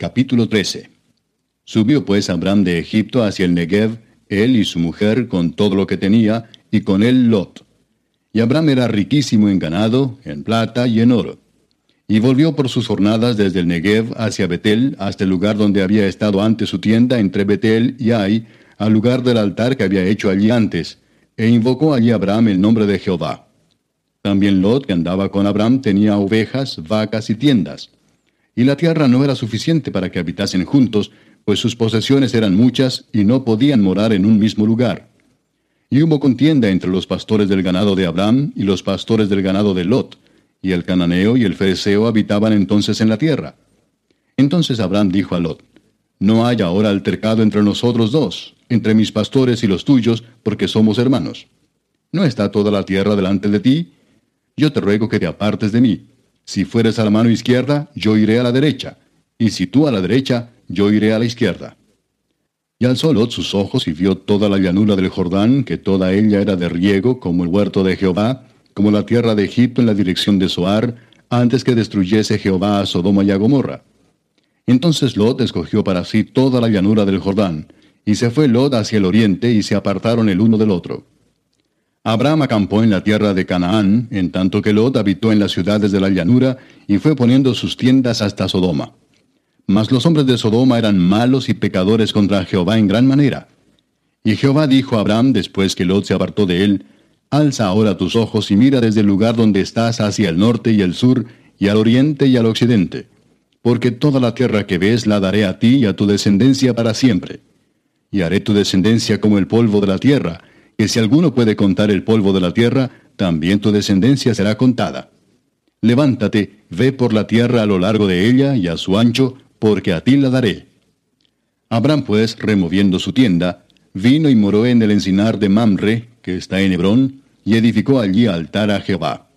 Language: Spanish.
Capítulo 13 Subió pues Abraham de Egipto hacia el Negev, él y su mujer con todo lo que tenía, y con él Lot. Y Abraham era riquísimo en ganado, en plata y en oro. Y volvió por sus jornadas desde el Negev hacia Betel, hasta el lugar donde había estado antes su tienda entre Betel y Ai, al lugar del altar que había hecho allí antes, e invocó allí Abraham el nombre de Jehová. También Lot, que andaba con Abraham, tenía ovejas, vacas y tiendas y la tierra no era suficiente para que habitasen juntos, pues sus posesiones eran muchas y no podían morar en un mismo lugar. Y hubo contienda entre los pastores del ganado de Abraham y los pastores del ganado de Lot, y el cananeo y el fereceo habitaban entonces en la tierra. Entonces Abraham dijo a Lot, No haya ahora altercado entre nosotros dos, entre mis pastores y los tuyos, porque somos hermanos. ¿No está toda la tierra delante de ti? Yo te ruego que te apartes de mí. Si fueres a la mano izquierda, yo iré a la derecha, y si tú a la derecha, yo iré a la izquierda. Y alzó Lot sus ojos y vio toda la llanura del Jordán, que toda ella era de riego, como el huerto de Jehová, como la tierra de Egipto en la dirección de Soar, antes que destruyese Jehová a Sodoma y a Gomorra. Entonces Lot escogió para sí toda la llanura del Jordán, y se fue Lot hacia el oriente, y se apartaron el uno del otro. Abraham acampó en la tierra de Canaán, en tanto que Lot habitó en las ciudades de la llanura y fue poniendo sus tiendas hasta Sodoma. Mas los hombres de Sodoma eran malos y pecadores contra Jehová en gran manera. Y Jehová dijo a Abraham después que Lot se apartó de él, Alza ahora tus ojos y mira desde el lugar donde estás hacia el norte y el sur, y al oriente y al occidente, porque toda la tierra que ves la daré a ti y a tu descendencia para siempre. Y haré tu descendencia como el polvo de la tierra, que si alguno puede contar el polvo de la tierra, también tu descendencia será contada. Levántate, ve por la tierra a lo largo de ella y a su ancho, porque a ti la daré. Abraham pues, removiendo su tienda, vino y moró en el encinar de Mamre, que está en Hebrón, y edificó allí altar a Jehová.